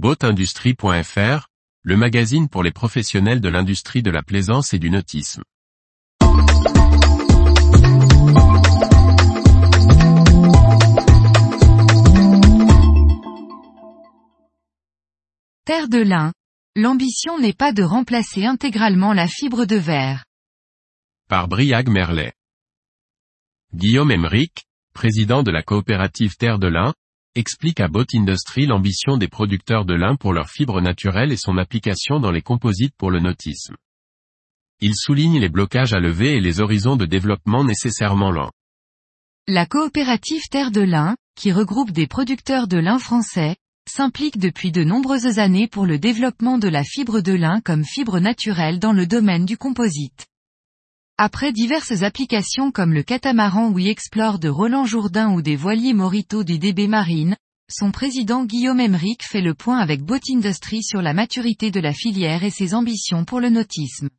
Boatindustrie.fr, le magazine pour les professionnels de l'industrie de la plaisance et du nautisme. Terre de lin. L'ambition n'est pas de remplacer intégralement la fibre de verre. Par Briag Merlet. Guillaume Emeric, président de la coopérative Terre de lin, explique à Boat Industry l'ambition des producteurs de lin pour leur fibre naturelle et son application dans les composites pour le nautisme. Il souligne les blocages à lever et les horizons de développement nécessairement lents. La coopérative Terre de lin, qui regroupe des producteurs de lin français, s'implique depuis de nombreuses années pour le développement de la fibre de lin comme fibre naturelle dans le domaine du composite. Après diverses applications comme le catamaran We Explore de Roland Jourdain ou des voiliers Morito du DB Marine, son président Guillaume Emeric fait le point avec Boat Industry sur la maturité de la filière et ses ambitions pour le nautisme.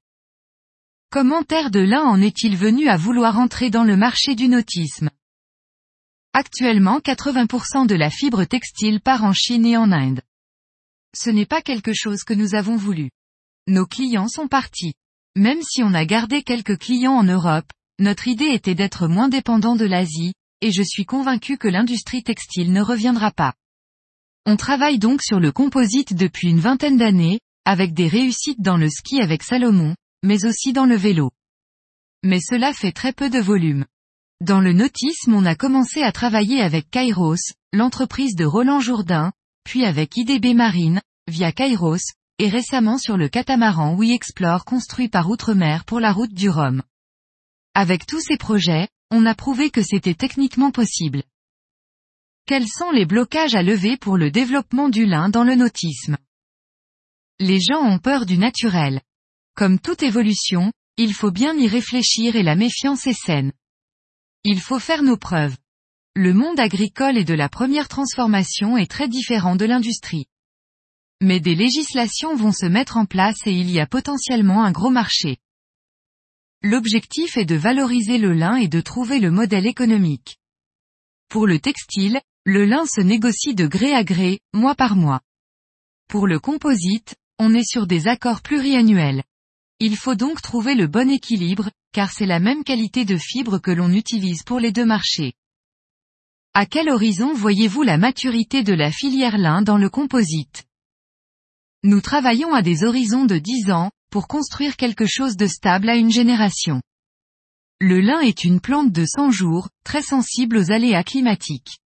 Comment Terre de Lin en est-il venu à vouloir entrer dans le marché du nautisme? Actuellement 80% de la fibre textile part en Chine et en Inde. Ce n'est pas quelque chose que nous avons voulu. Nos clients sont partis. Même si on a gardé quelques clients en Europe, notre idée était d'être moins dépendant de l'Asie, et je suis convaincu que l'industrie textile ne reviendra pas. On travaille donc sur le composite depuis une vingtaine d'années, avec des réussites dans le ski avec Salomon, mais aussi dans le vélo. Mais cela fait très peu de volume. Dans le nautisme on a commencé à travailler avec Kairos, l'entreprise de Roland Jourdain, puis avec IDB Marine, via Kairos, et récemment sur le catamaran We Explore construit par Outre-mer pour la route du Rhum. Avec tous ces projets, on a prouvé que c'était techniquement possible. Quels sont les blocages à lever pour le développement du lin dans le nautisme? Les gens ont peur du naturel. Comme toute évolution, il faut bien y réfléchir et la méfiance est saine. Il faut faire nos preuves. Le monde agricole et de la première transformation est très différent de l'industrie. Mais des législations vont se mettre en place et il y a potentiellement un gros marché. L'objectif est de valoriser le lin et de trouver le modèle économique. Pour le textile, le lin se négocie de gré à gré, mois par mois. Pour le composite, on est sur des accords pluriannuels. Il faut donc trouver le bon équilibre, car c'est la même qualité de fibre que l'on utilise pour les deux marchés. À quel horizon voyez-vous la maturité de la filière lin dans le composite? Nous travaillons à des horizons de 10 ans, pour construire quelque chose de stable à une génération. Le lin est une plante de 100 jours, très sensible aux aléas climatiques.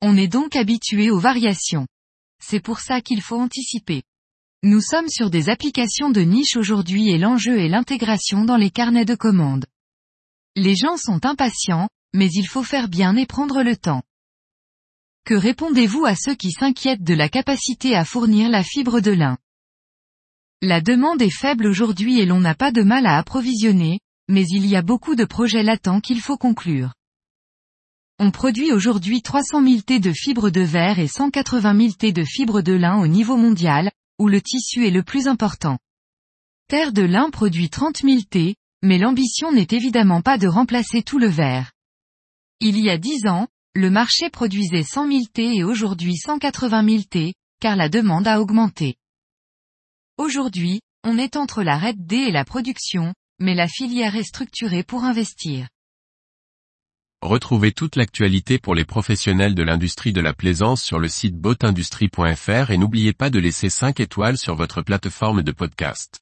On est donc habitué aux variations. C'est pour ça qu'il faut anticiper. Nous sommes sur des applications de niche aujourd'hui et l'enjeu est l'intégration dans les carnets de commandes. Les gens sont impatients, mais il faut faire bien et prendre le temps. Que répondez-vous à ceux qui s'inquiètent de la capacité à fournir la fibre de lin? La demande est faible aujourd'hui et l'on n'a pas de mal à approvisionner, mais il y a beaucoup de projets latents qu'il faut conclure. On produit aujourd'hui 300 000 T de fibres de verre et 180 000 T de fibres de lin au niveau mondial, où le tissu est le plus important. Terre de lin produit 30 000 T, mais l'ambition n'est évidemment pas de remplacer tout le verre. Il y a 10 ans, le marché produisait 100 000 T et aujourd'hui 180 000 T, car la demande a augmenté. Aujourd'hui, on est entre la RED D et la production, mais la filière est structurée pour investir. Retrouvez toute l'actualité pour les professionnels de l'industrie de la plaisance sur le site boatindustrie.fr et n'oubliez pas de laisser 5 étoiles sur votre plateforme de podcast.